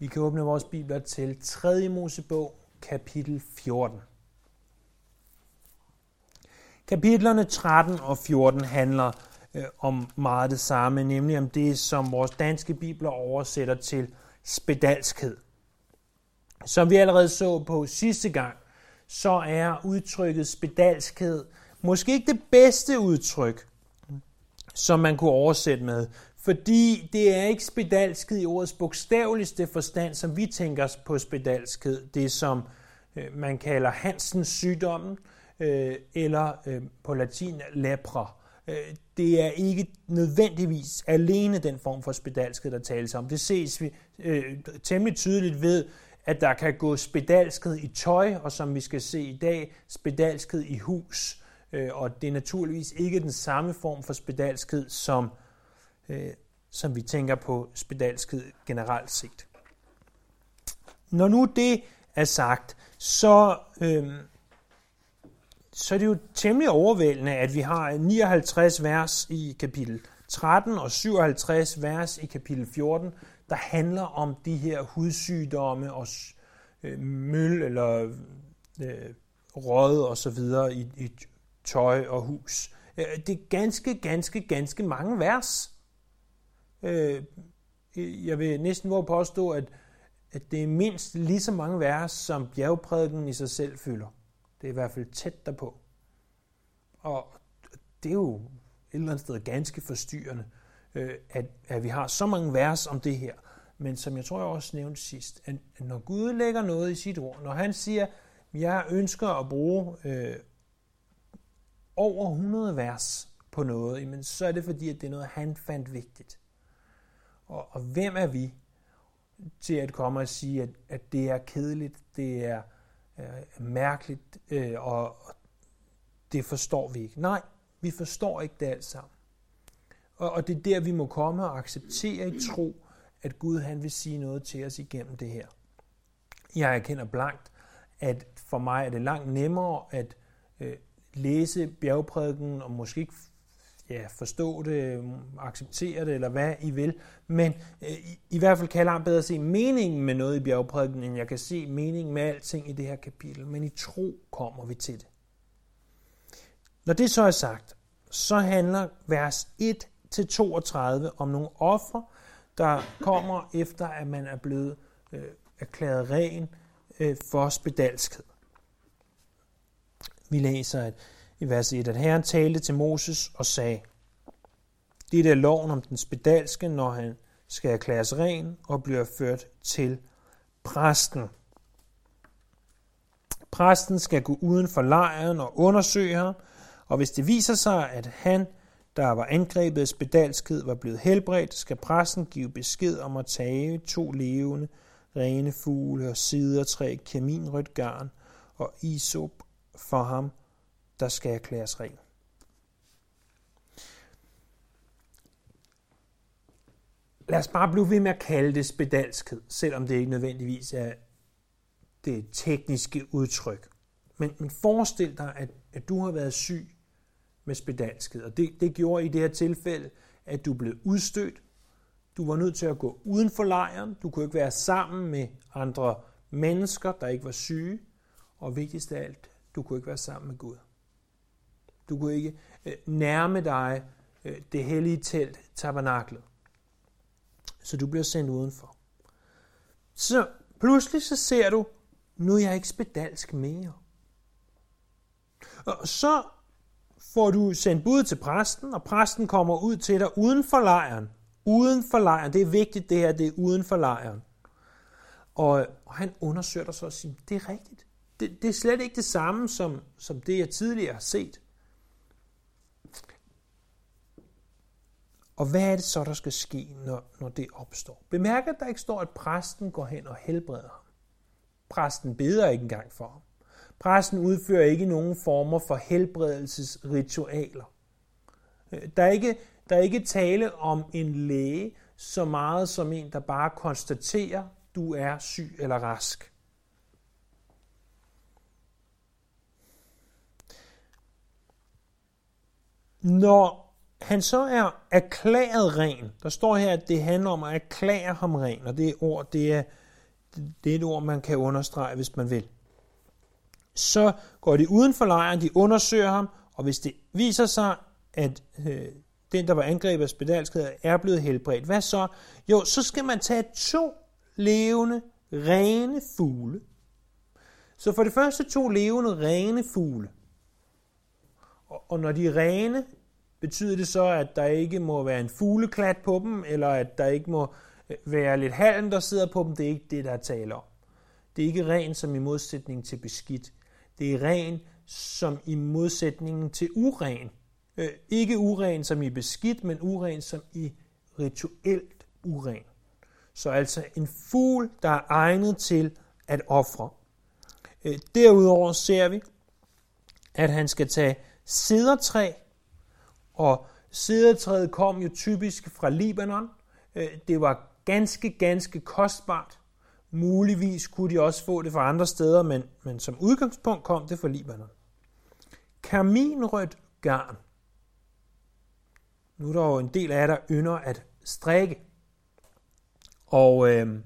Vi kan åbne vores bibler til 3. Mosebog, kapitel 14. Kapitlerne 13 og 14 handler øh, om meget det samme, nemlig om det, som vores danske bibler oversætter til spedalskhed. Som vi allerede så på sidste gang, så er udtrykket spedalskhed måske ikke det bedste udtryk, som man kunne oversætte med, fordi det er ikke spedalskhed i ordets bogstaveligste forstand, som vi tænker på spedalskhed. Det som øh, man kalder Hansens sygdommen, øh, eller øh, på latin lepra. Øh, det er ikke nødvendigvis alene den form for spedalskhed, der tales om. Det ses vi øh, temmelig tydeligt ved, at der kan gå spedalskhed i tøj, og som vi skal se i dag, spedalskhed i hus. Øh, og det er naturligvis ikke den samme form for spedalskhed, som øh, øh, som vi tænker på spedalskhed generelt set. Når nu det er sagt, så, øh, så er det jo temmelig overvældende, at vi har 59 vers i kapitel 13 og 57 vers i kapitel 14, der handler om de her hudsygdomme og øh, møl eller øh, råd og så videre i, i tøj og hus. Øh, det er ganske, ganske, ganske mange vers. Øh, jeg vil næsten våge påstå, at, at det er mindst lige så mange vers, som bjergprædiken i sig selv fylder. Det er i hvert fald tæt derpå. Og det er jo et eller andet sted ganske forstyrrende, øh, at, at vi har så mange vers om det her. Men som jeg tror, jeg også nævnte sidst, at når Gud lægger noget i sit ord, når han siger, jeg ønsker at bruge øh, over 100 vers på noget, jamen, så er det fordi, at det er noget, han fandt vigtigt. Og, og hvem er vi til at komme og sige, at, at det er kedeligt, det er øh, mærkeligt, øh, og, og det forstår vi ikke. Nej, vi forstår ikke det alt sammen. Og, og det er der, vi må komme og acceptere i tro, at Gud han vil sige noget til os igennem det her. Jeg erkender blankt, at for mig er det langt nemmere at øh, læse bjergprædiken og måske ikke ja, forstå det, øh, acceptere det, eller hvad I vil. Men øh, i, i hvert fald kan jeg langt bedre se meningen med noget i bjergprædiken, end jeg kan se meningen med alting i det her kapitel. Men i tro kommer vi til det. Når det så er sagt, så handler vers 1-32 om nogle ofre, der kommer efter, at man er blevet øh, erklæret ren øh, for spedalskhed. Vi læser, at i vers 1, at Herren talte til Moses og sagde, det er loven om den spedalske, når han skal erklæres ren og bliver ført til præsten. Præsten skal gå uden for lejren og undersøge ham, og hvis det viser sig, at han, der var angrebet af spedalskhed, var blevet helbredt, skal præsten give besked om at tage to levende, rene fugle og sidertræ, kaminrødt garn og isop for ham der skal erklæres ren. Lad os bare blive ved med at kalde det spedalskhed, selvom det ikke nødvendigvis er det tekniske udtryk. Men, men forestil dig, at, at du har været syg med spedalskhed, og det, det gjorde i det her tilfælde, at du blev udstødt. Du var nødt til at gå uden for lejren. Du kunne ikke være sammen med andre mennesker, der ikke var syge. Og vigtigst af alt, du kunne ikke være sammen med Gud. Du kunne ikke øh, nærme dig øh, det hellige telt, tabernaklet. Så du bliver sendt udenfor. Så pludselig så ser du, nu er jeg ikke spedalsk mere. Og så får du sendt bud til præsten, og præsten kommer ud til dig uden for lejren. Uden for lejren. Det er vigtigt det her, det er uden for lejren. Og, og han undersøger dig så og siger, det er rigtigt. Det, det er slet ikke det samme, som, som det jeg tidligere har set. Og hvad er det så, der skal ske, når, når det opstår? Bemærk, at der ikke står, at præsten går hen og helbreder ham. Præsten beder ikke engang for ham. Præsten udfører ikke nogen former for helbredelsesritualer. Øh, der er ikke, der er ikke tale om en læge så meget som en, der bare konstaterer, du er syg eller rask. Når han så er erklæret ren. Der står her, at det handler om at erklære ham ren, og det ord, det er Det er et ord, man kan understrege, hvis man vil. Så går de uden for lejren, de undersøger ham, og hvis det viser sig, at øh, den, der var angrebet af spedalskhed, er blevet helbredt, hvad så? Jo, så skal man tage to levende, rene fugle. Så for det første to levende, rene fugle. Og når de er rene, betyder det så, at der ikke må være en fugleklat på dem, eller at der ikke må øh, være lidt halm, der sidder på dem. Det er ikke det, der er tale om. Det er ikke ren som i modsætning til beskidt. Det er ren som i modsætningen til uren. Øh, ikke uren som i beskidt, men uren som i rituelt uren. Så altså en fugl, der er egnet til at ofre. Øh, derudover ser vi, at han skal tage sidertræ, og sidertræet kom jo typisk fra Libanon. Øh, det var ganske, ganske kostbart. Muligvis kunne de også få det fra andre steder, men, men som udgangspunkt kom det fra Libanon. Karminrødt garn. Nu er der jo en del af jer, der ynder at strikke. Og øh,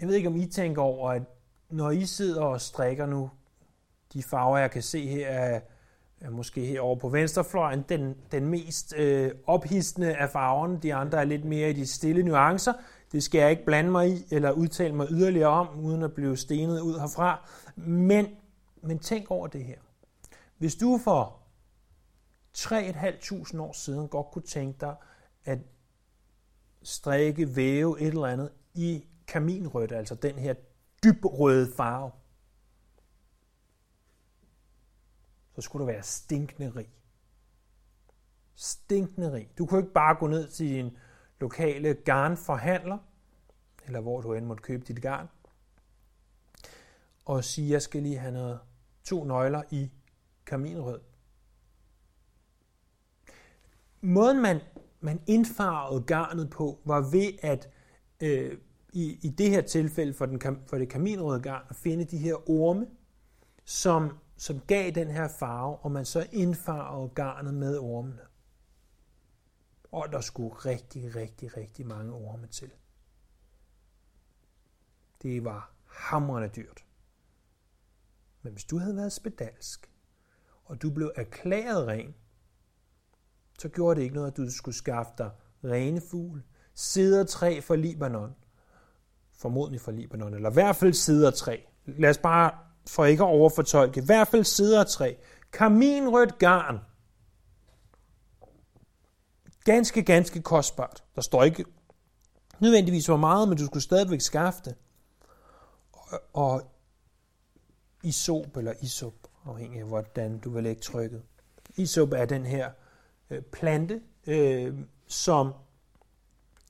jeg ved ikke, om I tænker over, at når I sidder og strikker nu, de farver, jeg kan se her, er måske herovre på venstrefløjen, den, den mest øh, ophidsende af farverne. De andre er lidt mere i de stille nuancer. Det skal jeg ikke blande mig i eller udtale mig yderligere om, uden at blive stenet ud herfra. Men, men tænk over det her. Hvis du for 3.500 år siden godt kunne tænke dig at strikke, væve et eller andet i kaminrødt, altså den her dybrøde farve, så skulle du være stinkende rig. Stinkende rig. Du kunne ikke bare gå ned til din lokale garnforhandler, eller hvor du end måtte købe dit garn, og sige, jeg skal lige have noget, to nøgler i kaminrød. Måden man, man indfarvede garnet på, var ved at øh, i, i det her tilfælde for, den, for det kaminrøde garn, at finde de her orme, som, som gav den her farve, og man så indfarvede garnet med ormene. Og der skulle rigtig, rigtig, rigtig mange orme til. Det var hamrende dyrt. Men hvis du havde været spedalsk, og du blev erklæret ren, så gjorde det ikke noget, at du skulle skaffe dig rene fugl, sidertræ fra Libanon, formodentlig fra Libanon, eller i hvert fald sidertræ. Lad os bare, for ikke at overfortolke, i hvert fald sidertræ, Kaminrødt garn. Ganske, ganske kostbart. Der står ikke nødvendigvis hvor meget, men du skulle stadigvæk skaffe det. Og, og isop eller isop, afhængig af hvordan du vil lægge trykket. Isop er den her øh, plante, øh, som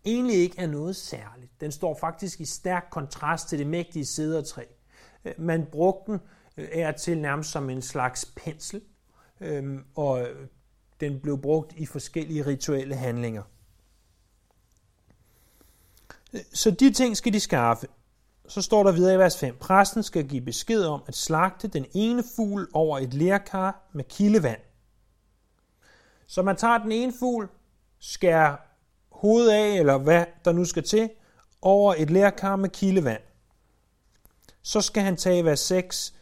egentlig ikke er noget særligt. Den står faktisk i stærk kontrast til det mægtige sædertræ. Man brugte den øh, er til nærmest som en slags pensel, øhm, og den blev brugt i forskellige rituelle handlinger. Så de ting skal de skaffe. Så står der videre i vers 5. Præsten skal give besked om at slagte den ene fugl over et lærkar med kildevand. Så man tager den ene fugl, skærer hovedet af, eller hvad der nu skal til, over et lærkar med kildevand. Så skal han tage vers 6,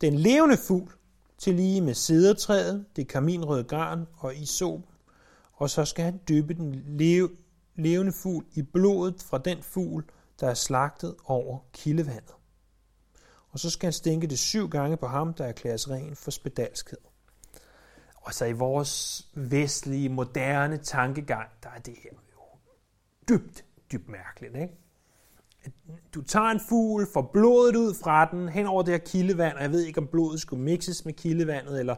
den levende fugl, til lige med sædertræet, det kaminrøde garn og isop, og så skal han dyppe den levende fugl i blodet fra den fugl, der er slagtet over kildevandet. Og så skal han stænke det syv gange på ham, der erklæres ren for spedalskhed. Og så i vores vestlige, moderne tankegang, der er det her dybt, dybt mærkeligt. Ikke? Du tager en fugl, får blodet ud fra den, hen over det her kildevand, og jeg ved ikke, om blodet skulle mixes med kildevandet, eller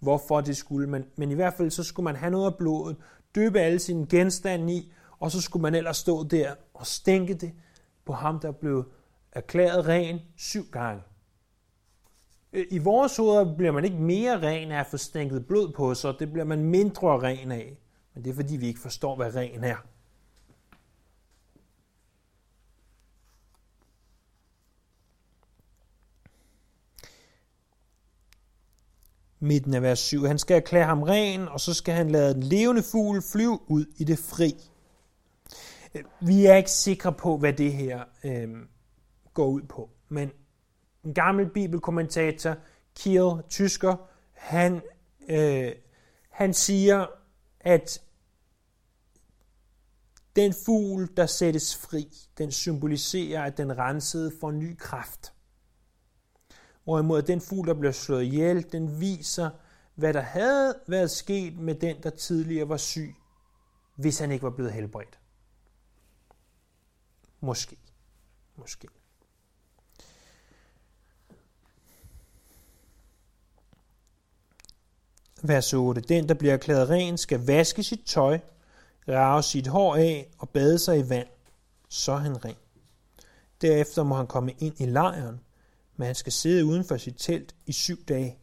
hvorfor det skulle, men, men i hvert fald så skulle man have noget af blodet, døbe alle sine genstande i, og så skulle man ellers stå der og stænke det på ham, der blev erklæret ren syv gange. Øh, I vores hoveder bliver man ikke mere ren af at få stænket blod på sig, det bliver man mindre ren af. Men det er fordi, vi ikke forstår, hvad ren er. Midten af vers 7. Han skal erklære ham ren, og så skal han lade den levende fugl flyve ud i det fri. Øh, vi er ikke sikre på, hvad det her øh, går ud på. Men en gammel bibelkommentator, Kiel, tysker, han, øh, han siger, at den fugl, der sættes fri, den symboliserer, at den rensede for ny kraft. Hvorimod den fugl, der bliver slået ihjel, den viser, hvad der havde været sket med den, der tidligere var syg, hvis han ikke var blevet helbredt. Måske. Måske. Vers 8. Den, der bliver erklæret ren, skal vaske sit tøj, rave sit hår af og bade sig i vand. Så er han ren. Derefter må han komme ind i lejren, men han skal sidde uden for sit telt i syv dage.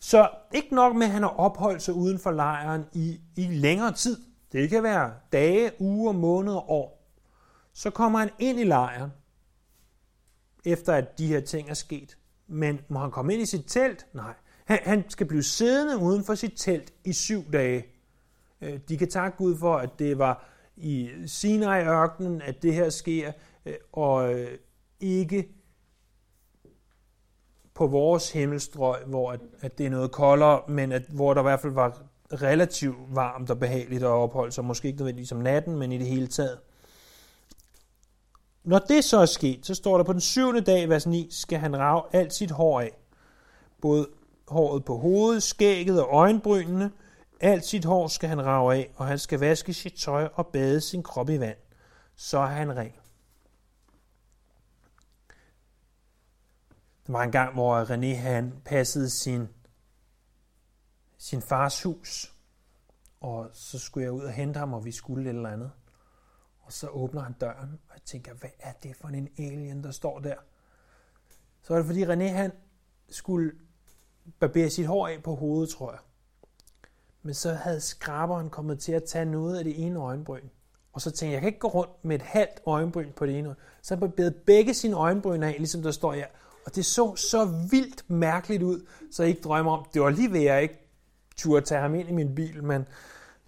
Så ikke nok med, at han har opholdt sig uden for lejren i, i længere tid. Det kan være dage, uger, måneder, år. Så kommer han ind i lejren, efter at de her ting er sket. Men må han komme ind i sit telt? Nej. Han, han skal blive siddende uden for sit telt i syv dage. Øh, de kan takke Gud for, at det var i Sinai-ørkenen, at det her sker, øh, og øh, ikke på vores himmelstrøg, hvor at, at det er noget koldere, men at, hvor der i hvert fald var relativt varmt og behageligt at opholde sig, måske ikke nødvendigvis om natten, men i det hele taget. Når det så er sket, så står der på den syvende dag, vers 9, skal han rave alt sit hår af. Både håret på hovedet, skægget og øjenbrynene. Alt sit hår skal han rave af, og han skal vaske sit tøj og bade sin krop i vand. Så er han ren. Der var en gang, hvor René han passede sin, sin fars hus, og så skulle jeg ud og hente ham, og vi skulle et eller andet. Og så åbner han døren, og jeg tænker, hvad er det for en alien, der står der? Så var det fordi René han skulle barbere sit hår af på hovedet, tror jeg. Men så havde skraberen kommet til at tage noget af det ene øjenbryn. Og så tænkte jeg, jeg kan ikke gå rundt med et halvt øjenbryn på det ene. Så han barberede begge sine øjenbryn af, ligesom der står her. Og det så så vildt mærkeligt ud, så jeg ikke drømmer om, det var lige ved, at jeg ikke turde tage ham ind i min bil, men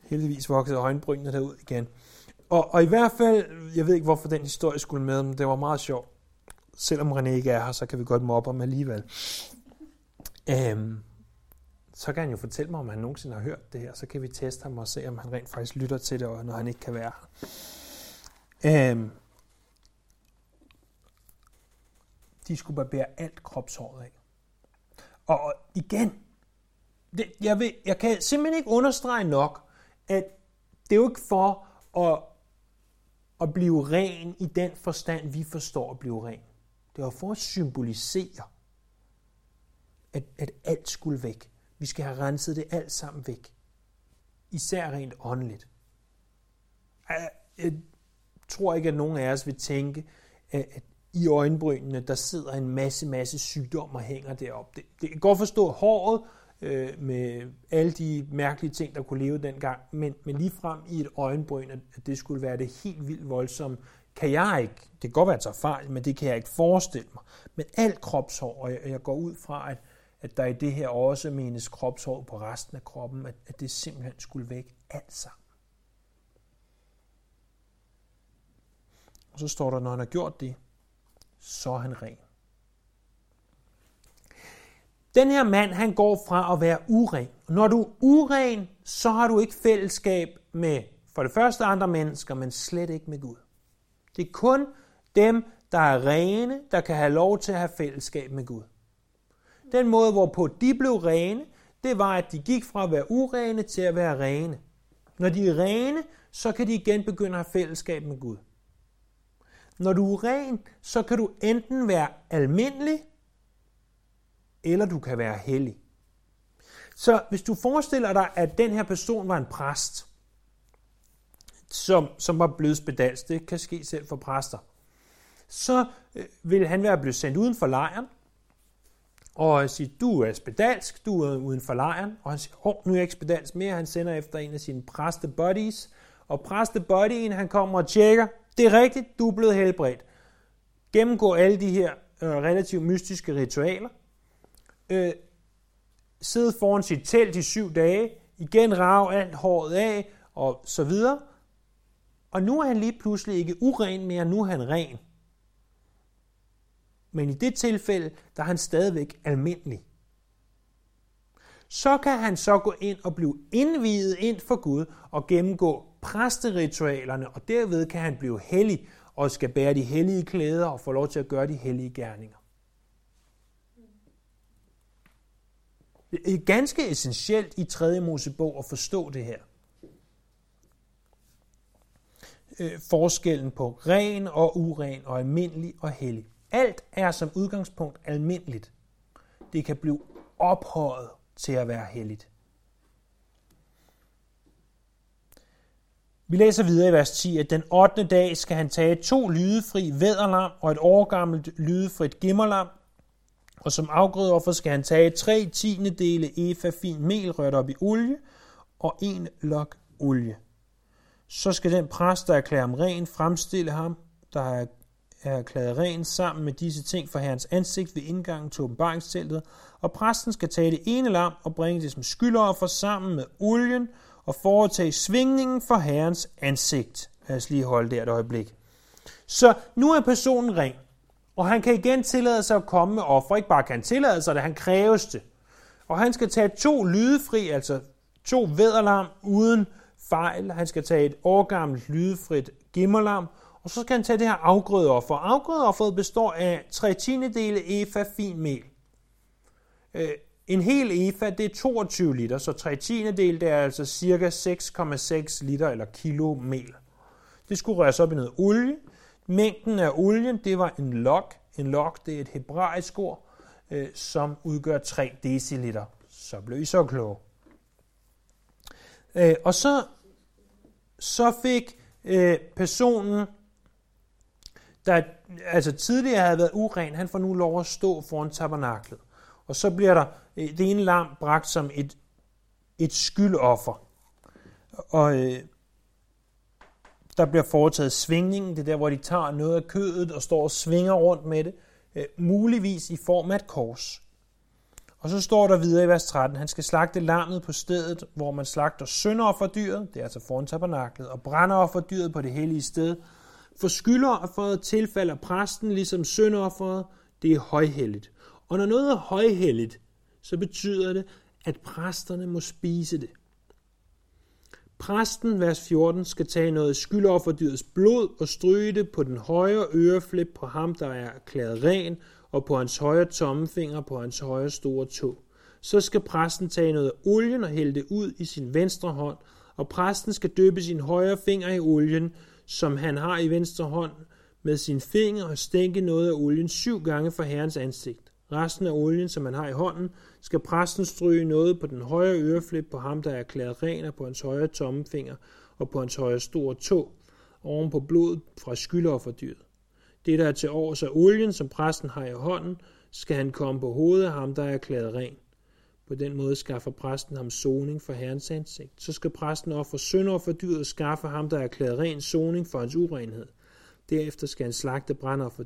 heldigvis voksede øjenbrynene derud igen. Og, og i hvert fald, jeg ved ikke, hvorfor den historie skulle med, men det var meget sjovt. Selvom René ikke er her, så kan vi godt mobbe ham alligevel. Øhm, så kan han jo fortælle mig, om han nogensinde har hørt det her. Så kan vi teste ham og se, om han rent faktisk lytter til det, når han ikke kan være her. Øhm, de skulle barbere alt kropshåret af. Og igen, det, jeg, vil, jeg kan simpelthen ikke understrege nok, at det er jo ikke for at, at blive ren i den forstand, vi forstår at blive ren. Det var for at symbolisere, at, at alt skulle væk. Vi skal have renset det alt sammen væk. Især rent åndeligt. Jeg, jeg tror ikke, at nogen af os vil tænke, at i øjenbrynene, der sidder en masse, masse sygdom og hænger deroppe. Det, det kan godt forstå håret øh, med alle de mærkelige ting, der kunne leve dengang, men, men lige frem i et øjenbryn, at det skulle være det helt vildt voldsomme, kan jeg ikke, det kan godt være, at jeg fejl, men det kan jeg ikke forestille mig. Men alt kropshår, og jeg, jeg går ud fra, at, at der i det her også menes kropshår på resten af kroppen, at, at det simpelthen skulle væk alt sammen. Og så står der, når han har gjort det, så er han ren. Den her mand, han går fra at være uren. Når du er uren, så har du ikke fællesskab med for det første andre mennesker, men slet ikke med Gud. Det er kun dem, der er rene, der kan have lov til at have fællesskab med Gud. Den måde, hvorpå de blev rene, det var, at de gik fra at være urene til at være rene. Når de er rene, så kan de igen begynde at have fællesskab med Gud. Når du er ren, så kan du enten være almindelig, eller du kan være hellig. Så hvis du forestiller dig, at den her person var en præst, som, som var blevet spedalsk, det kan ske selv for præster, så øh, vil han være blevet sendt uden for lejren, og sige, du er spedalsk, du er uden for lejren, og han siger, oh, nu er jeg ikke spedalsk mere, han sender efter en af sine præste buddies, og præste buddyen, han kommer og tjekker, det er rigtigt, du er blevet helbredt. Gennemgå alle de her øh, relativt mystiske ritualer. Øh, sidde foran sit telt i syv dage. Igen rav alt håret af, og så videre. Og nu er han lige pludselig ikke uren mere, nu er han ren. Men i det tilfælde, der er han stadigvæk almindelig. Så kan han så gå ind og blive indviet ind for Gud og gennemgå præsteritualerne, og derved kan han blive hellig og skal bære de hellige klæder og få lov til at gøre de hellige gerninger. Det er ganske essentielt i 3. Mosebog at forstå det her. Øh, forskellen på ren og uren og almindelig og hellig. Alt er som udgangspunkt almindeligt. Det kan blive ophøjet til at være helligt. Vi læser videre i vers 10, at den 8. dag skal han tage to lydefri vederlam og et årgammelt lydefrit gimmerlam, og som afgrødeoffer skal han tage tre tiende dele efa fin mel rørt op i olie og en lok olie. Så skal den præst, der erklærer ham ren, fremstille ham, der er erklæret ren, sammen med disse ting for herrens ansigt ved indgangen til åbenbaringsteltet, og præsten skal tage det ene lam og bringe det som skyldoffer sammen med olien og foretage svingningen for herrens ansigt. Lad os lige holde der et øjeblik. Så nu er personen ren. Og han kan igen tillade sig at komme med offer. Ikke bare kan han tillade sig det, han kræves det. Og han skal tage to lydefri, altså to vederlam uden fejl. Han skal tage et årgammelt lydefrit gimmerlam, og så skal han tage det her afgrødeoffer. Afgrødeofferet består af 3 dele efa fin mel. Øh, en hel efa, det er 22 liter, så 3 del, det er altså cirka 6,6 liter eller kilo mel. Det skulle røres op i noget olie, Mængden af olien, det var en log. En log, det er et hebraisk ord, øh, som udgør 3 deciliter. Så blev I så kloge. Øh, og så, så fik øh, personen, der altså tidligere havde været uren, han får nu lov at stå foran tabernaklet. Og så bliver der Øh, det ene lam bragt som et, et skyldoffer. Og øh, der bliver foretaget svingning. Det er der, hvor de tager noget af kødet og står og svinger rundt med det. Øh, muligvis i form af et kors. Og så står der videre i vers 13, han skal slagte lammet på stedet, hvor man slagter syndofferdyret, det er altså foran tabernaklet, og brænderofferdyret på det hellige sted. For skylderofferet tilfalder præsten ligesom syndofferet, det er højhelligt. Og når noget er højhelligt, så betyder det, at præsterne må spise det. Præsten, vers 14, skal tage noget skyldofferdyrets blod og stryge det på den højre øreflip på ham, der er erklæret ren, og på hans højre tommefinger på hans højre store tog. Så skal præsten tage noget af olien og hælde det ud i sin venstre hånd, og præsten skal døbe sin højre finger i olien, som han har i venstre hånd, med sin finger og stænke noget af olien syv gange for herrens ansigt. Resten af olien, som man har i hånden, skal præsten stryge noget på den højre øreflip på ham, der er erklæret ren, og på hans højre tommefinger og på hans højre store tog, oven på blodet fra skyldofferdyret. Det, der er til års af olien, som præsten har i hånden, skal han komme på hovedet af ham, der er erklæret ren. På den måde skaffer præsten ham soning for herrens ansigt. Så skal præsten ofre syndofferdyret og skaffe ham, der er erklæret ren soning for hans urenhed. Derefter skal han slagte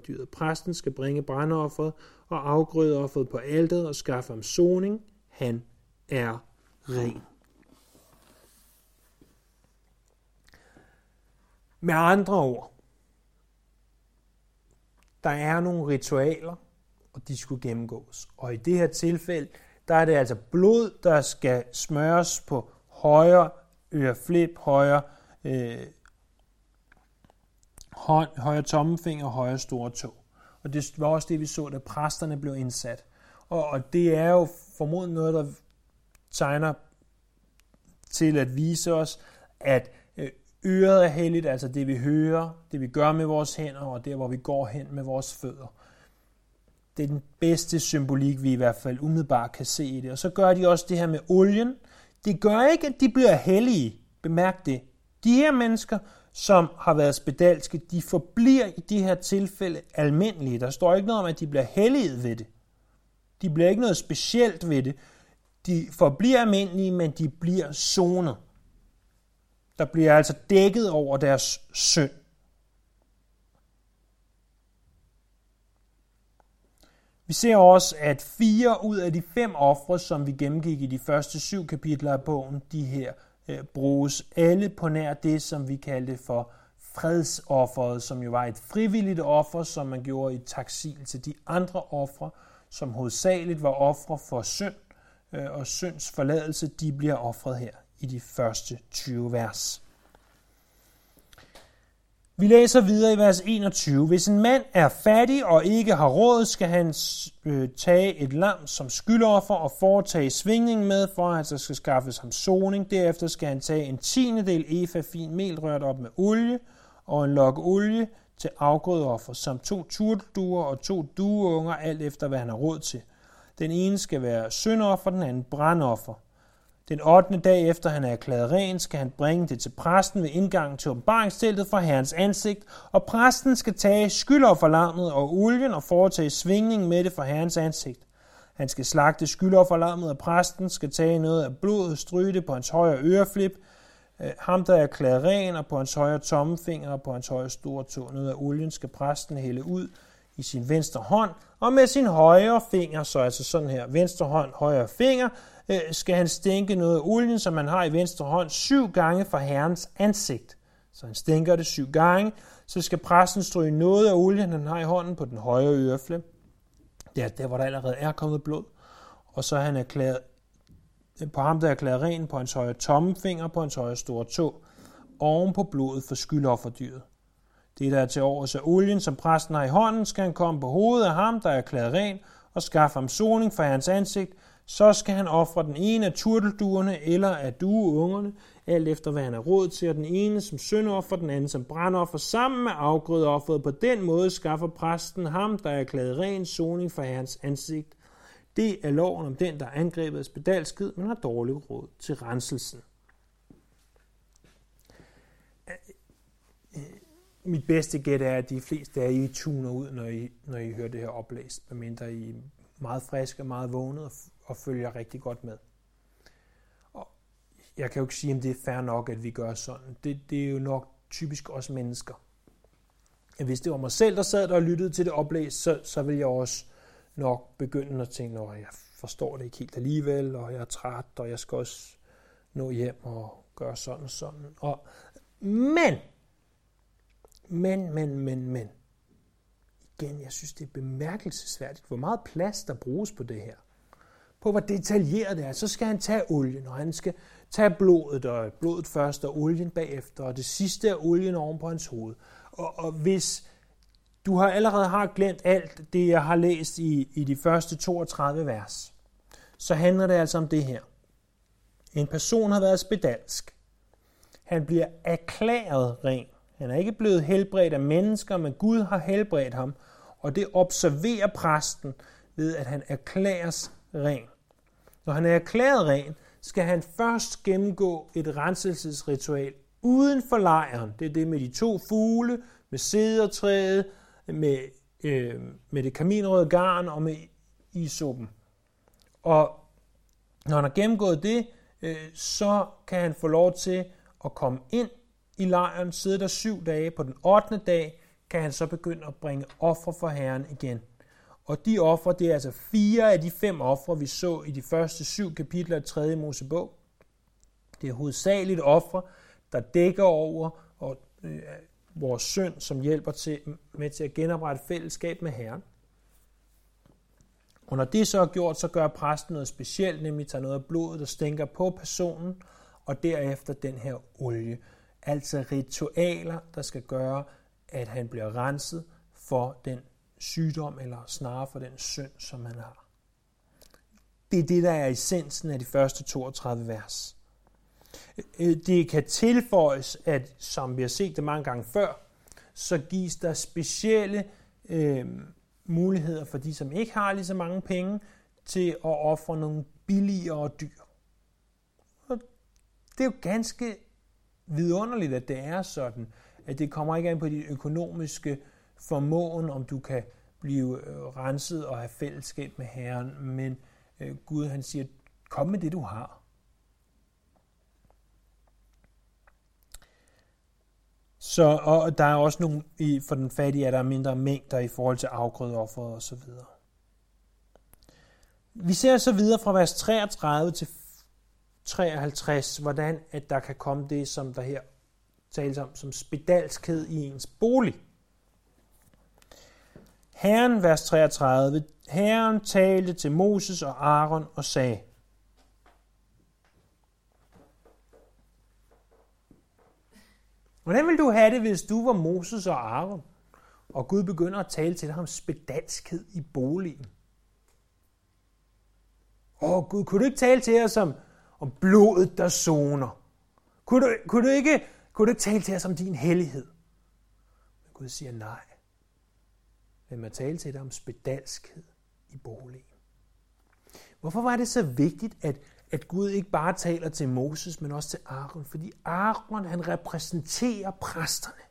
dyret. Præsten skal bringe brændofferet og afgrødeofferet på alteret og skaffe ham soning. Han er ren. Med andre ord, der er nogle ritualer, og de skulle gennemgås. Og i det her tilfælde, der er det altså blod, der skal smøres på højre øreflip, højre øh, hånd, højre tommefinger og højre store tog. Og det var også det, vi så, da præsterne blev indsat. Og, og det er jo formodentlig noget, der tegner til at vise os, at øh, øret er helligt, altså det vi hører, det vi gør med vores hænder, og der hvor vi går hen med vores fødder. Det er den bedste symbolik, vi i hvert fald umiddelbart kan se i det. Og så gør de også det her med olien. Det gør ikke, at de bliver hellige. Bemærk det. De her mennesker som har været spedalske, de forbliver i de her tilfælde almindelige. Der står ikke noget om, at de bliver helliget ved det. De bliver ikke noget specielt ved det. De forbliver almindelige, men de bliver zonet. Der bliver altså dækket over deres synd. Vi ser også, at fire ud af de fem ofre, som vi gennemgik i de første syv kapitler af bogen, de her Øh, bruges alle på nær det, som vi kaldte for fredsofferet, som jo var et frivilligt offer, som man gjorde i taksil til de andre ofre, som hovedsageligt var ofre for synd øh, og synds forladelse, de bliver ofret her i de første 20 vers. Vi læser videre i vers 21. Hvis en mand er fattig og ikke har råd, skal han øh, tage et lam som skyldoffer og foretage svingning med, for at der skal skaffes ham soning. Derefter skal han tage en tiende del efa fin mel rørt op med olie og en lok olie til afgrødeoffer, samt to turtelduer og to dueunger, alt efter hvad han har råd til. Den ene skal være syndoffer, den anden brandoffer. Den 8. dag efter han er erklæret ren, skal han bringe det til præsten ved indgangen til åbenbaringsteltet for herrens ansigt, og præsten skal tage skyldofferlammet og olien og foretage svingning med det for herrens ansigt. Han skal slagte skyldofferlammet, og præsten skal tage noget af blodet og stryge det på hans højre øreflip, øh, ham der er erklæret ren, og på hans højre tommefinger og på hans højre store tå. Noget af olien skal præsten hælde ud i sin venstre hånd, og med sin højre finger, så altså sådan her, venstre hånd, højre finger, Øh, skal han stænke noget af olien, som han har i venstre hånd, syv gange for herrens ansigt. Så han stænker det syv gange, så skal præsten stryge noget af olien, han har i hånden, på den højre ørefle. Det er der, hvor der allerede er kommet blod. Og så er han erklæret, øh, på ham, der er erklæret ren på hans højre tommefinger, på hans højre store tå, oven på blodet for skyldofferdyret. Det, der er til overs af olien, som præsten har i hånden, skal han komme på hovedet af ham, der er erklæret ren, og skaffe ham soning for hans ansigt, så skal han ofre den ene af turtelduerne eller af dueungerne, alt efter hvad han har råd til, og den ene som syndoffer, den anden som brandoffer, sammen med afgrødeofferet. På den måde skaffer præsten ham, der er klædt ren soning for herrens ansigt. Det er loven om den, der er angrebet af spedalskid, men har dårlig råd til renselsen. Mit bedste gæt er, at de fleste af I tuner ud, når I, når I hører det her oplæst, medmindre I meget friske og meget vågnet og følger rigtig godt med. Og jeg kan jo ikke sige, om det er fair nok, at vi gør sådan. Det, det er jo nok typisk også mennesker. Hvis det var mig selv, der sad der og lyttede til det oplæs, så, så ville jeg også nok begynde at tænke, at jeg forstår det ikke helt alligevel, og jeg er træt, og jeg skal også nå hjem og gøre sådan og sådan. Og, men, men, men, men, men, igen, jeg synes, det er bemærkelsesværdigt, hvor meget plads der bruges på det her på, hvor detaljeret det er. Så skal han tage olien, og han skal tage blodet, og blodet først, og olien bagefter, og det sidste er olien oven på hans hoved. Og, og hvis du har allerede har glemt alt det, jeg har læst i, i de første 32 vers, så handler det altså om det her. En person har været spedalsk. Han bliver erklæret ren. Han er ikke blevet helbredt af mennesker, men Gud har helbredt ham, og det observerer præsten ved, at han erklæres ren. Når han er erklæret ren, skal han først gennemgå et renselsesritual uden for lejren. Det er det med de to fugle, med sædertræet, med, øh, med det kaminrøde garn og med isoppen. Og når han har gennemgået det, øh, så kan han få lov til at komme ind i lejren, sidde der syv dage. På den 8. dag kan han så begynde at bringe offer for Herren igen. Og de ofre, det er altså fire af de fem ofre, vi så i de første syv kapitler af 3. Mosebog. Det er hovedsageligt ofre, der dækker over og, øh, vores synd, som hjælper til, med til at genoprette fællesskab med Herren. Og når det så er gjort, så gør præsten noget specielt, nemlig tager noget af blodet, der stænker på personen, og derefter den her olie. Altså ritualer, der skal gøre, at han bliver renset for den sygdom, eller snarere for den synd, som han har. Det er det, der er essensen af de første 32 vers. Øh, øh, det kan tilføjes, at som vi har set det mange gange før, så gives der specielle øh, muligheder for de, som ikke har lige så mange penge, til at ofre nogle billigere dyr. Og det er jo ganske vidunderligt, at det er sådan, at det kommer ikke an på din økonomiske formåen, om du kan blive øh, renset og have fællesskab med Herren, men øh, Gud han siger, kom med det du har. Så, og der er også nogle, i, for den fattige at der er mindre mængder i forhold til afgrødeoffer og så videre. Vi ser så videre fra vers 33 til 53, hvordan at der kan komme det, som der her tales om som spedalskhed i ens bolig. Herren, vers 33, Herren talte til Moses og Aaron og sagde, Hvordan vil du have det, hvis du var Moses og Aaron, og Gud begynder at tale til dig om spedalskhed i boligen? Åh Gud, kunne du ikke tale til os om, om blodet, der zoner? Kunne du, kunne, du ikke, kunne du ikke tale til os om din hellighed? Men Gud siger nej. Lad mig tale til dig om spedalskhed i boligen. Hvorfor var det så vigtigt, at, at Gud ikke bare taler til Moses, men også til Aaron? Fordi Aaron, han repræsenterer præsterne.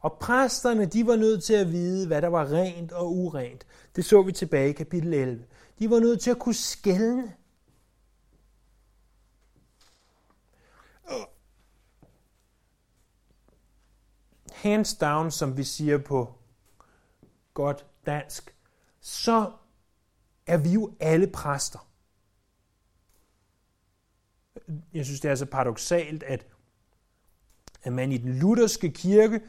Og præsterne, de var nødt til at vide, hvad der var rent og urent. Det så vi tilbage i kapitel 11. De var nødt til at kunne skælne. Hands down, som vi siger på godt dansk, så er vi jo alle præster. Jeg synes, det er så paradoxalt, at, at man i den lutherske kirke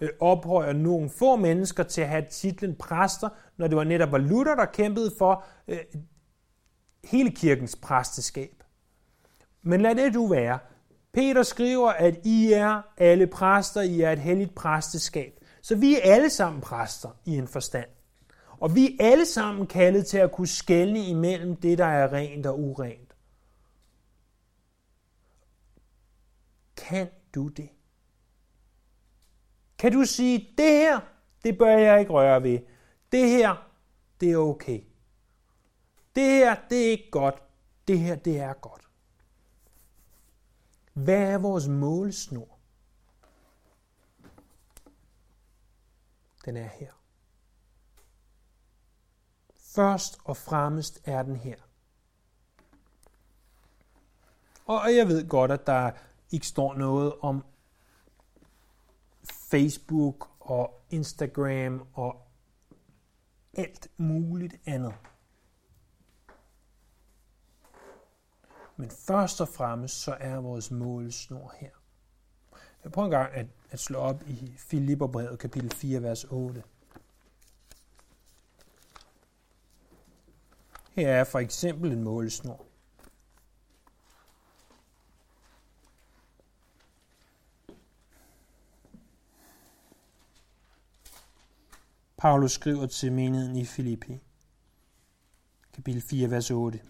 øh, ophøjer nogle få mennesker til at have titlen præster, når det var netop var Luther, der kæmpede for øh, hele kirkens præsteskab. Men lad det du være. Peter skriver, at I er alle præster, I er et helligt præsteskab. Så vi er alle sammen præster i en forstand. Og vi er alle sammen kaldet til at kunne skelne imellem det, der er rent og urent. Kan du det? Kan du sige, det her, det bør jeg ikke røre ved. Det her, det er okay. Det her, det er ikke godt. Det her, det er godt. Hvad er vores målsnor? Den er her. Først og fremmest er den her. Og jeg ved godt, at der ikke står noget om Facebook og Instagram og alt muligt andet. Men først og fremmest så er vores målsnor her. Jeg prøver en gang at, at slå op i Filipperbrevet kapitel 4, vers 8. Her er for eksempel en målsnor. Paulus skriver til menigheden i Filippi, kapitel 4, vers 8.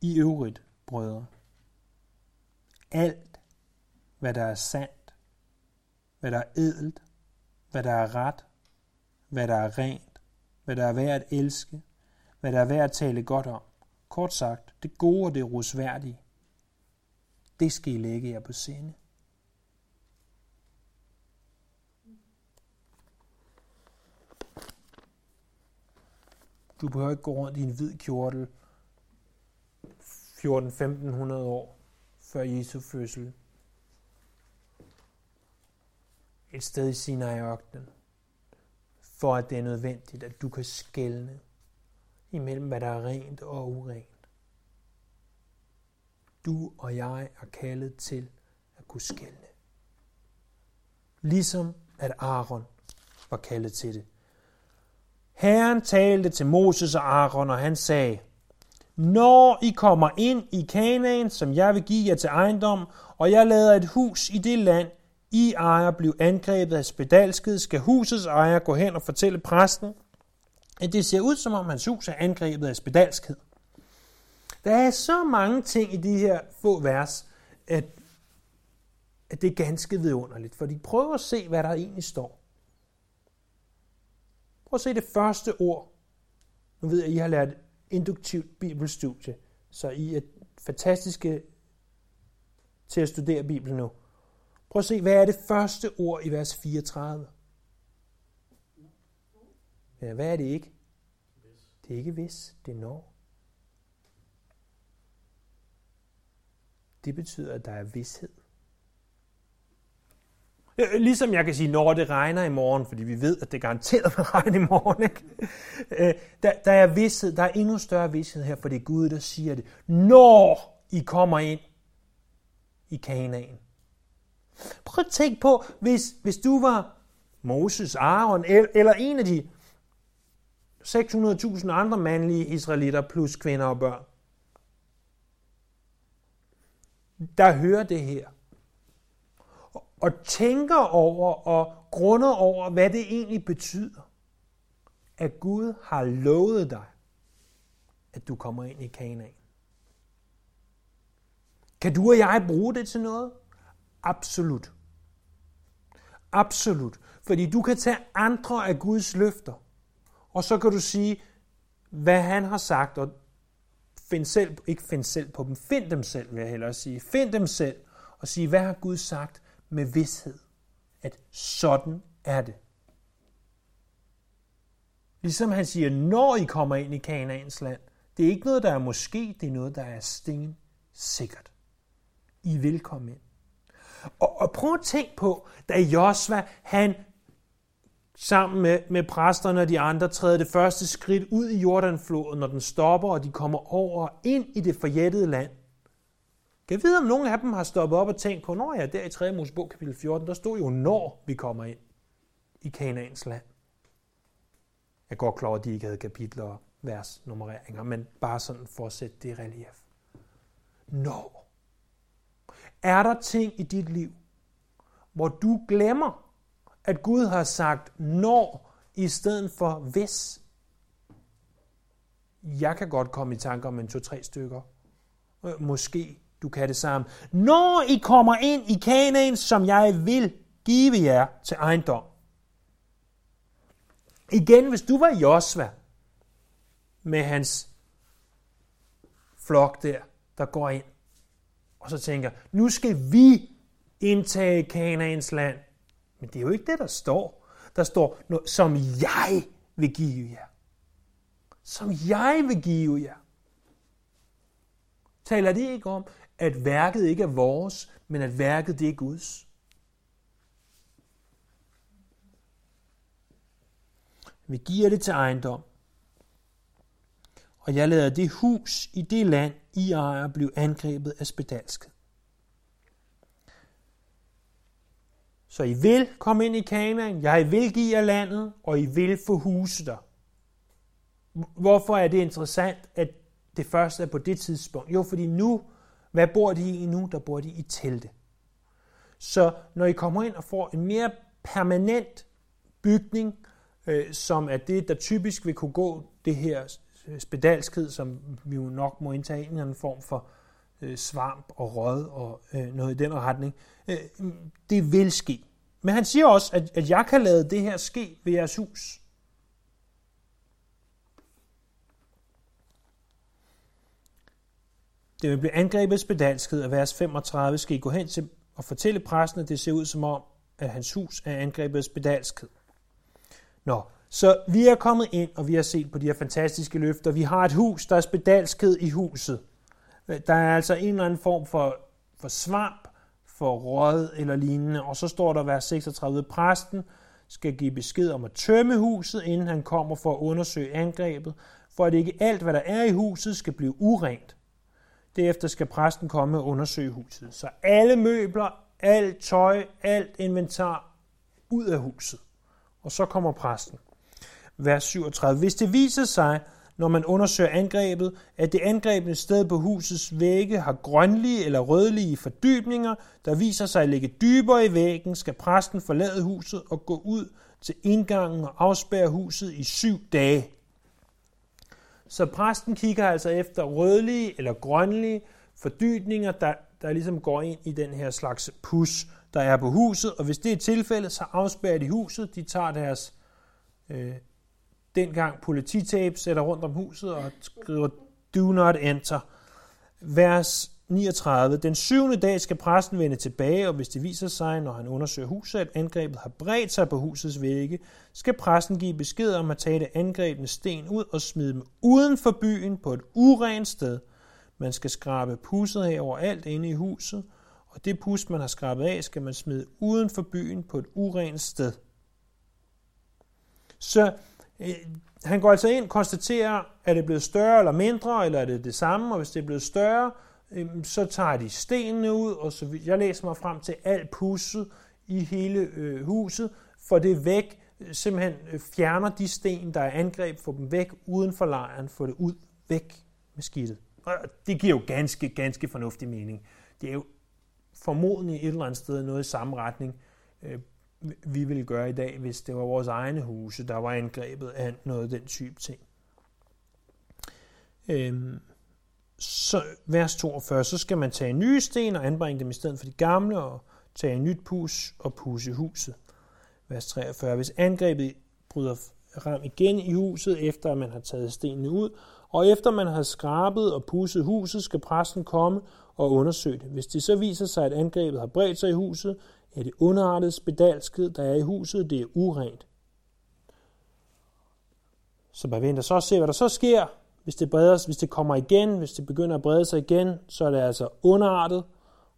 I øvrigt, brødre, alt, hvad der er sandt, hvad der er edelt, hvad der er ret, hvad der er rent, hvad der er værd at elske, hvad der er værd at tale godt om. Kort sagt, det gode og det rosværdige, det skal I lægge jer på sinde. Du behøver ikke gå rundt i en hvid kjortel 14-1500 år før Jesu fødsel. Et sted i Sinai-ørkenen, for at det er nødvendigt, at du kan skælne imellem, hvad der er rent og urent. Du og jeg er kaldet til at kunne skælne. Ligesom at Aaron var kaldet til det. Herren talte til Moses og Aaron, og han sagde, når I kommer ind i Kanaan, som jeg vil give jer til ejendom, og jeg lader et hus i det land, I ejer blive angrebet af spedalskhed, skal husets ejer gå hen og fortælle præsten, at det ser ud som om hans hus er angrebet af spedalskhed. Der er så mange ting i de her få vers, at, at det er ganske vidunderligt, for de prøver at se, hvad der egentlig står. Prøv at se det første ord. Nu ved jeg, at I har lært induktivt bibelstudie, så I er fantastiske til at studere Bibelen nu. Prøv at se, hvad er det første ord i vers 34? Ja, hvad er det ikke? Det er ikke hvis, det er når. Det betyder, at der er vidshed. Øh, ligesom jeg kan sige, når det regner i morgen, fordi vi ved, at det garanteret vil regne i morgen. Ikke? Øh, der, der er vidsthed, der er endnu større vidsthed her, for det er Gud, der siger det. Når I kommer ind i Kanaan. Prøv at tænk på, hvis, hvis du var Moses, Aaron eller en af de 600.000 andre mandlige israelitter plus kvinder og børn, der hører det her og tænker over og grunder over, hvad det egentlig betyder, at Gud har lovet dig, at du kommer ind i Kanaan. Kan du og jeg bruge det til noget? Absolut. Absolut. Fordi du kan tage andre af Guds løfter, og så kan du sige, hvad han har sagt, og find selv, ikke find selv på dem, find dem selv, vil jeg hellere sige. Find dem selv, og sige, hvad har Gud sagt med vidshed, at sådan er det. Ligesom han siger, når I kommer ind i Kanaans land, det er ikke noget, der er måske, det er noget, der er sten sikkert. I vil komme ind. Og, og prøv at tænke på, da Josva, han sammen med, med præsterne og de andre træder det første skridt ud i Jordanfloden, når den stopper, og de kommer over ind i det forjættede land. Kan jeg vide, om nogen af dem har stoppet op og tænkt på, når jeg der i 3. Mosebog kapitel 14, der stod jo, når vi kommer ind i Kanaans land. Jeg går klar at de ikke havde kapitler og vers nummereringer, men bare sådan for at sætte det i relief. Når. Er der ting i dit liv, hvor du glemmer, at Gud har sagt når i stedet for hvis? Jeg kan godt komme i tanke om en to-tre stykker. Øh, måske du kan det samme. Når I kommer ind i Kanaan, som jeg vil give jer til ejendom. Igen, hvis du var Josva med hans flok der, der går ind, og så tænker, nu skal vi indtage Kanaans land. Men det er jo ikke det, der står. Der står, som jeg vil give jer. Som jeg vil give jer. Taler det ikke om, at værket ikke er vores, men at værket det er Guds? Vi giver det til ejendom. Og jeg lader det hus i det land, I ejer, blive angrebet af spedalskhed. Så I vil komme ind i Kanaan, jeg vil give jer landet, og I vil få huse der. Hvorfor er det interessant, at det første er på det tidspunkt? Jo, fordi nu, hvad bor de i nu? Der bor de i telte. Så når I kommer ind og får en mere permanent bygning, øh, som er det, der typisk vil kunne gå det her øh, spedalskhed, som vi jo nok må indtage en eller anden form for øh, svamp og rød og øh, noget i den retning, øh, det vil ske. Men han siger også, at, at jeg kan lade det her ske ved jeres hus. Det vil blive angrebet spedalskhed, og vers 35 skal I gå hen til og fortælle præsten, at det ser ud som om, at hans hus er angrebet spedalskhed. Nå, så vi er kommet ind, og vi har set på de her fantastiske løfter. Vi har et hus, der er spedalskhed i huset. Øh, der er altså en eller anden form for, for svamp, for råd eller lignende. Og så står der vers 36, præsten skal give besked om at tømme huset, inden han kommer for at undersøge angrebet, for at ikke alt, hvad der er i huset, skal blive urent. Derefter skal præsten komme og undersøge huset. Så alle møbler, alt tøj, alt inventar ud af huset. Og så kommer præsten. Vers 37. Hvis det viser sig, når man undersøger angrebet, at det angrebne sted på husets vægge har grønlige eller rødlige fordybninger, der viser sig at ligge dybere i væggen, skal præsten forlade huset og gå ud til indgangen og afspærre huset i syv dage. Så præsten kigger altså efter rødlige eller grønlige fordybninger, der, der ligesom går ind i den her slags pus, der er på huset, og hvis det er tilfældet, så afspærrer de huset, de tager deres øh, dengang polititape, sætter rundt om huset og skriver, do not enter. Vers 39. Den syvende dag skal præsten vende tilbage, og hvis det viser sig, når han undersøger huset, at angrebet har bredt sig på husets vægge, skal præsten give besked om at tage det angrebne sten ud og smide dem uden for byen på et urent sted. Man skal skrabe pusset af overalt inde i huset, og det pus, man har skrabet af, skal man smide uden for byen på et urent sted. Så øh, han går altså ind, konstaterer, er det blevet større eller mindre, eller er det det samme, og hvis det er blevet større, Øhm, så tager de stenene ud, og så jeg læser mig frem til alt pusset i hele øh, huset, for det væk, øh, simpelthen øh, fjerner de sten, der er angreb, får dem væk uden for lejren, får det ud, væk med skidtet. Og det giver jo ganske, ganske fornuftig mening. Det er jo formodentlig et eller andet sted noget i samme retning, øh, vi ville gøre i dag, hvis det var vores egne huse, der var angrebet af noget af den type ting. Øhm, så vers 42, så skal man tage nye sten og anbringe dem i stedet for de gamle, og tage en nyt pus og puse huset. Vers 43, hvis angrebet bryder ram igen i huset, efter at man har taget stenene ud, og efter man har skrabet og pusset huset, skal præsten komme og undersøge det. Hvis det så viser sig, at angrebet har bredt sig i huset, er det underartet spedalskhed, der er i huset, det er urent. Så man venter så og se, hvad der så sker. Hvis det, breder, hvis det kommer igen, hvis det begynder at brede sig igen, så er det altså underartet.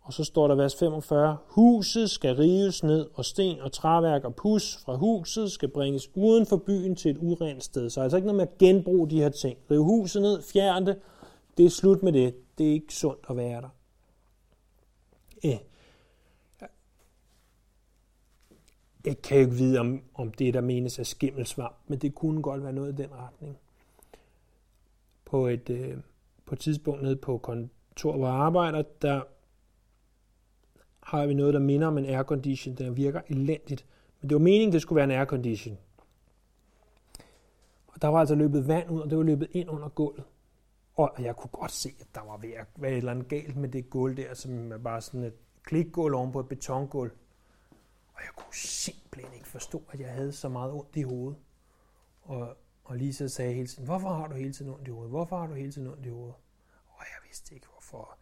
Og så står der vers 45, huset skal rives ned, og sten og træværk og pus fra huset skal bringes uden for byen til et urent sted. Så altså ikke noget med at genbruge de her ting. Rive huset ned, fjern det, det er slut med det. Det er ikke sundt at være der. Eh. Jeg kan ikke vide, om, om det, der menes er skimmelsvamp, men det kunne godt være noget i den retning. På et, øh, på et tidspunkt nede på kontor, hvor jeg arbejder, der har vi noget, der minder om en aircondition, der virker elendigt. Men det var meningen, det skulle være en aircondition. Og der var altså løbet vand ud, og det var løbet ind under gulvet. Og jeg kunne godt se, at der var ved at være et eller andet galt med det gulv der, som er bare sådan et klikgulv oven på et betongulv. Og jeg kunne simpelthen ikke forstå, at jeg havde så meget ondt i hovedet. Og, og Lisa sagde hele tiden, hvorfor har du hele tiden ondt i hovedet? Hvorfor har du hele tiden ondt i hovedet? Og jeg vidste ikke, hvorfor.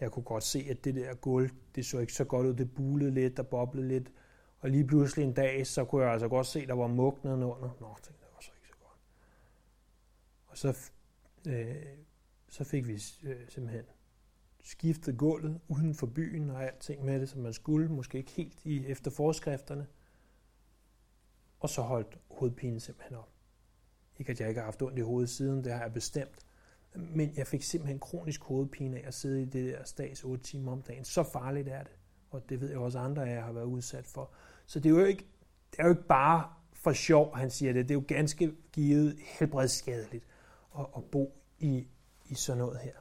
Jeg kunne godt se, at det der gulv, det så ikke så godt ud. Det bulede lidt, der boblede lidt. Og lige pludselig en dag, så kunne jeg altså godt se, at der var mug nedenunder. Nå, tænkte, det var så ikke så godt. Og så, øh, så fik vi øh, simpelthen skiftet gulvet uden for byen og alting med det, som man skulle. Måske ikke helt i, efter forskrifterne. Og så holdt hovedpinen simpelthen op. Ikke at jeg ikke har haft ondt i hovedet siden, det har jeg bestemt. Men jeg fik simpelthen kronisk hovedpine af at sidde i det der stads 8 timer om dagen. Så farligt er det. Og det ved jeg også andre af jer har været udsat for. Så det er jo ikke, det er jo ikke bare for sjov, han siger det. Det er jo ganske givet helbredsskadeligt at, at bo i, i sådan noget her.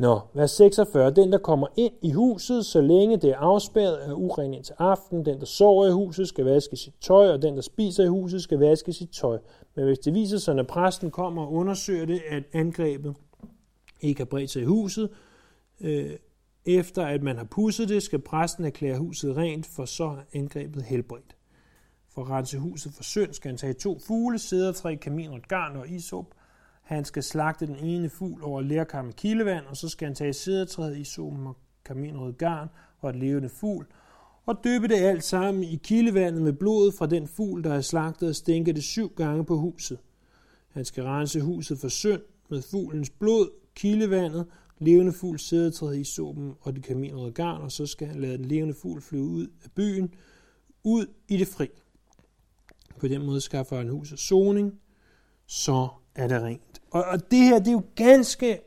Nå, vers 46. Den, der kommer ind i huset, så længe det er afspærret, er uren indtil aften. Den, der sover i huset, skal vaske sit tøj, og den, der spiser i huset, skal vaske sit tøj. Men hvis det viser sig, når præsten kommer og undersøger det, at angrebet ikke har bredt sig i huset, øh, efter at man har pusset det, skal præsten erklære huset rent, for så er angrebet helbredt. For at rense huset for synd skal han tage to fugle, sæder, tre kaminer, garn og isop, han skal slagte den ene fugl over lærkar med kildevand, og så skal han tage sædetræet i somen og kaminrød garn og et levende fugl, og døbe det alt sammen i kildevandet med blodet fra den fugl, der er slagtet, og stænke det syv gange på huset. Han skal rense huset for synd med fuglens blod, kildevandet, levende fugl sædetræet i sopen og det kaminrøde garn, og så skal han lade den levende fugl flyve ud af byen, ud i det fri. På den måde skaffer han huset soning, så er det rent. Og, og det her, det er jo ganske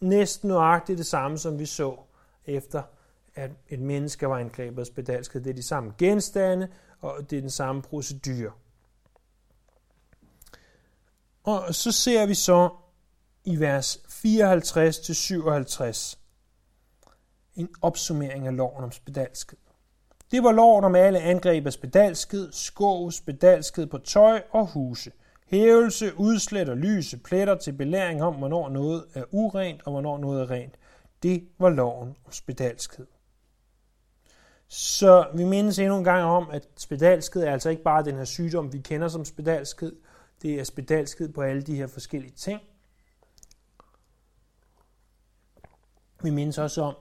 næsten nøjagtigt det samme, som vi så efter, at et menneske var angrebet og spedalsket. Det er de samme genstande, og det er den samme procedure. Og så ser vi så i vers 54-57 en opsummering af loven om spedalskhed. Det var loven om alle angreb af spedalskhed, skov, spedalskhed på tøj og huse. Hævelse, udsletter lyse pletter til belæring om, hvornår noget er urent og hvornår noget er rent. Det var loven om spedalskhed. Så vi mindes endnu en gang om, at spedalskhed er altså ikke bare den her sygdom, vi kender som spedalskhed. Det er spedalskhed på alle de her forskellige ting. Vi mindes også om,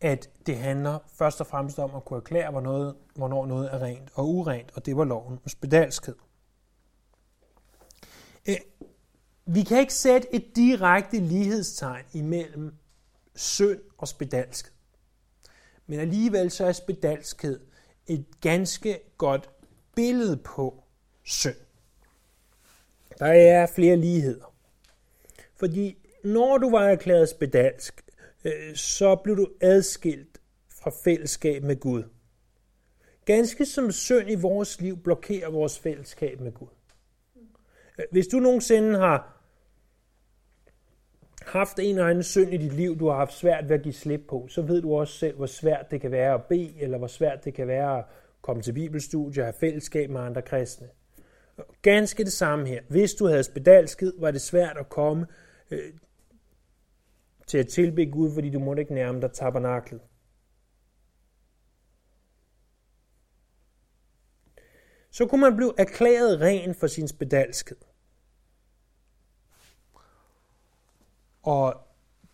at det handler først og fremmest om at kunne erklære, hvornår noget, hvornår noget er rent og urent, og det var loven om spedalskhed. Øh, vi kan ikke sætte et direkte lighedstegn imellem synd og spedalskhed. Men alligevel så er spedalskhed et ganske godt billede på synd. Der er flere ligheder. Fordi når du var erklæret spedalsk, øh, så blev du adskilt fra fællesskab med Gud. Ganske som synd i vores liv blokerer vores fællesskab med Gud. Øh, hvis du nogensinde har haft en eller anden synd i dit liv, du har haft svært ved at give slip på, så ved du også selv, hvor svært det kan være at bede, eller hvor svært det kan være at komme til bibelstudier, have fællesskab med andre kristne. Ganske det samme her. Hvis du havde spedalskhed, var det svært at komme øh, til at tilbe Gud, fordi du måtte ikke nærme dig tabernaklet. Så kunne man blive erklæret ren for sin spedalskhed. Og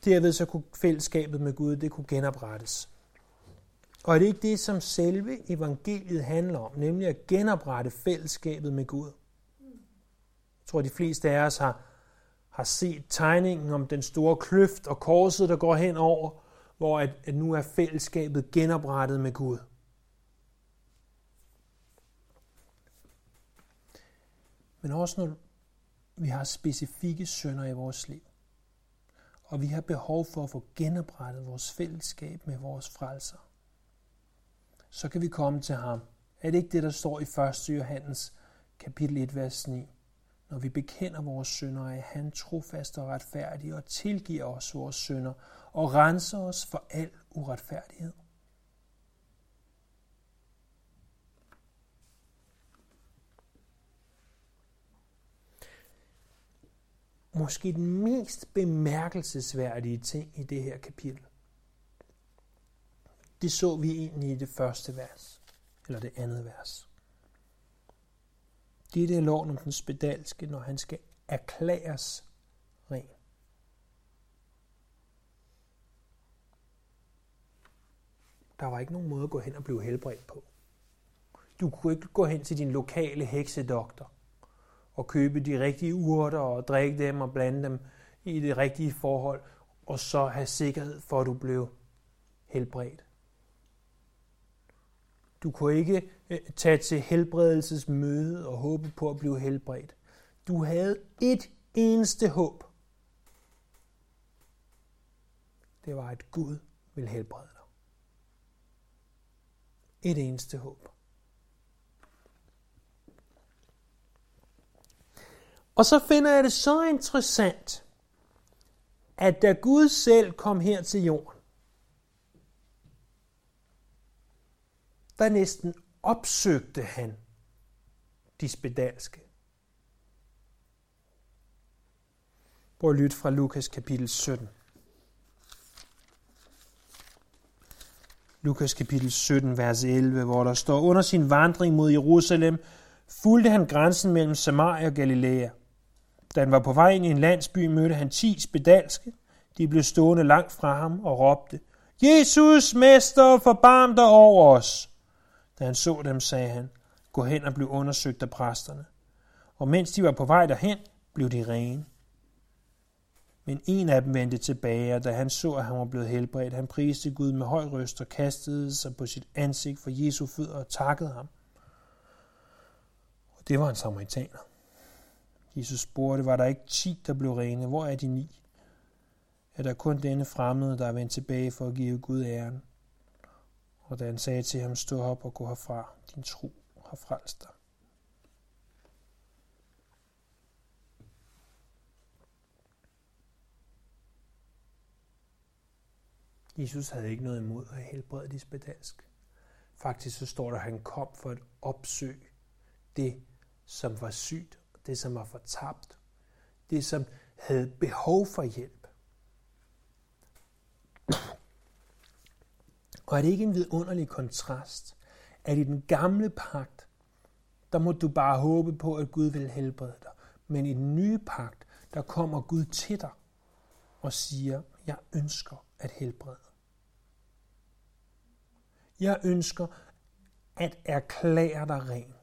derved så kunne fællesskabet med Gud, det kunne genoprettes. Og er det ikke det, som selve evangeliet handler om, nemlig at genoprette fællesskabet med Gud? Jeg tror, de fleste af os har, har set tegningen om den store kløft og korset, der går hen over, hvor at, at nu er fællesskabet genoprettet med Gud. Men også når vi har specifikke sønder i vores liv og vi har behov for at få genoprettet vores fællesskab med vores frelser, så kan vi komme til ham. Er det ikke det, der står i 1. Johannes kapitel 1, vers 9? Når vi bekender vores synder, er han trofast og retfærdig og tilgiver os vores synder og renser os for al uretfærdighed. Måske den mest bemærkelsesværdige ting i det her kapitel. Det så vi egentlig i det første vers, eller det andet vers. Det er det loven om den spedalske, når han skal erklæres ren. Der var ikke nogen måde at gå hen og blive helbredt på. Du kunne ikke gå hen til din lokale heksedoktor og købe de rigtige urter og drikke dem og blande dem i det rigtige forhold, og så have sikkerhed for, at du blev helbredt. Du kunne ikke øh, tage til helbredelsesmøde og håbe på at blive helbredt. Du havde et eneste håb. Det var, at Gud ville helbrede dig. Et eneste håb. Og så finder jeg det så interessant, at da Gud selv kom her til jorden, der næsten opsøgte han de spedalske. Prøv at lytte fra Lukas kapitel 17. Lukas kapitel 17, vers 11, hvor der står, under sin vandring mod Jerusalem, fulgte han grænsen mellem Samaria og Galilea. Da han var på vej ind i en landsby, mødte han ti spedalske. De blev stående langt fra ham og råbte, Jesus, mester, forbarm dig over os. Da han så dem, sagde han, gå hen og bliv undersøgt af præsterne. Og mens de var på vej derhen, blev de rene. Men en af dem vendte tilbage, og da han så, at han var blevet helbredt, han priste Gud med høj røst og kastede sig på sit ansigt for Jesu fødder og takkede ham. Og det var en samaritaner. Jesus spurgte, var der ikke ti, der blev rene? Hvor er de ni? Er der kun denne fremmede, der er vendt tilbage for at give Gud æren? Og da han sagde til ham, stå op og gå herfra, din tro har frelst dig. Jesus havde ikke noget imod at helbrede de spedalsk. Faktisk så står der, at han kom for at opsøge det, som var sygt det som var fortabt, det som havde behov for hjælp. Og er det ikke en vidunderlig kontrast, at i den gamle pagt, der må du bare håbe på, at Gud vil helbrede dig. Men i den nye pagt, der kommer Gud til dig og siger, jeg ønsker at helbrede. Jeg ønsker at erklære dig ren.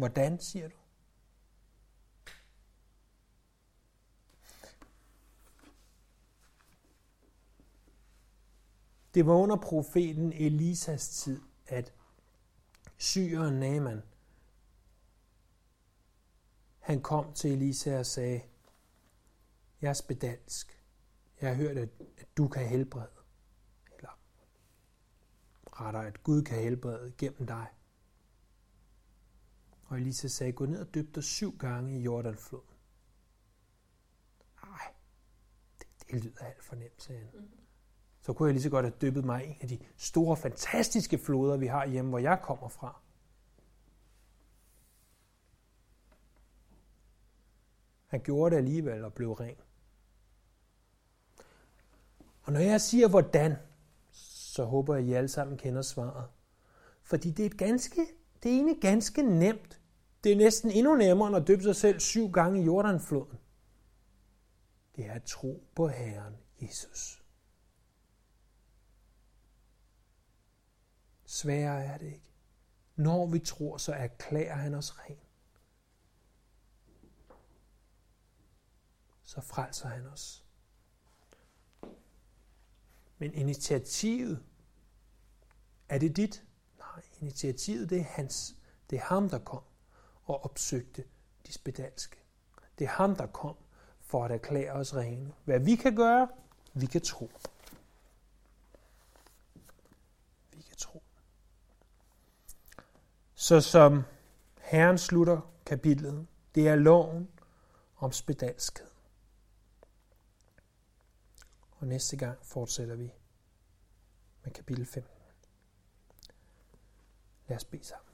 Hvordan, siger du? Det var under profeten Elisas tid, at syren Naaman, han kom til Elisa og sagde, jeg er spedalsk. Jeg har hørt, at, at du kan helbrede. Eller rettere, at Gud kan helbrede gennem dig. Og Elisa sagde, gå ned og dyb dig syv gange i Jordanfloden. Nej, det, det lyder alt for nemt, sagde han. Mm-hmm. Så kunne jeg lige så godt have dyppet mig i en af de store, fantastiske floder, vi har hjemme, hvor jeg kommer fra. Han gjorde det alligevel og blev ren. Og når jeg siger hvordan, så håber jeg, at I alle sammen kender svaret. Fordi det er et ganske, det er egentlig ganske nemt. Det er næsten endnu nemmere end at døbe sig selv syv gange i Jordanfloden. Det er at tro på Herren Jesus. Sværere er det ikke. Når vi tror, så erklærer han os ren. Så frelser han os. Men initiativet, er det dit? Nej, initiativet det er hans. Det er ham, der kom og opsøgte de spedalske. Det er ham, der kom for at erklære os rene. Hvad vi kan gøre, vi kan tro. Vi kan tro. Så som Herren slutter kapitlet, det er loven om spedalskhed. Og næste gang fortsætter vi med kapitel 15. Lad os bede sammen.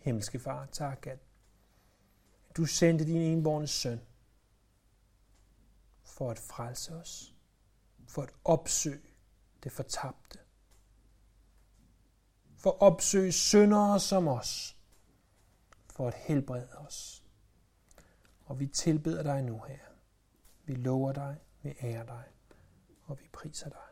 Himmelske Far, tak at du sendte din enborne søn for at frelse os, for at opsøge det fortabte, for at opsøge syndere som os, for at helbrede os. Og vi tilbeder dig nu her. Vi lover dig, vi ærer dig, og vi priser dig.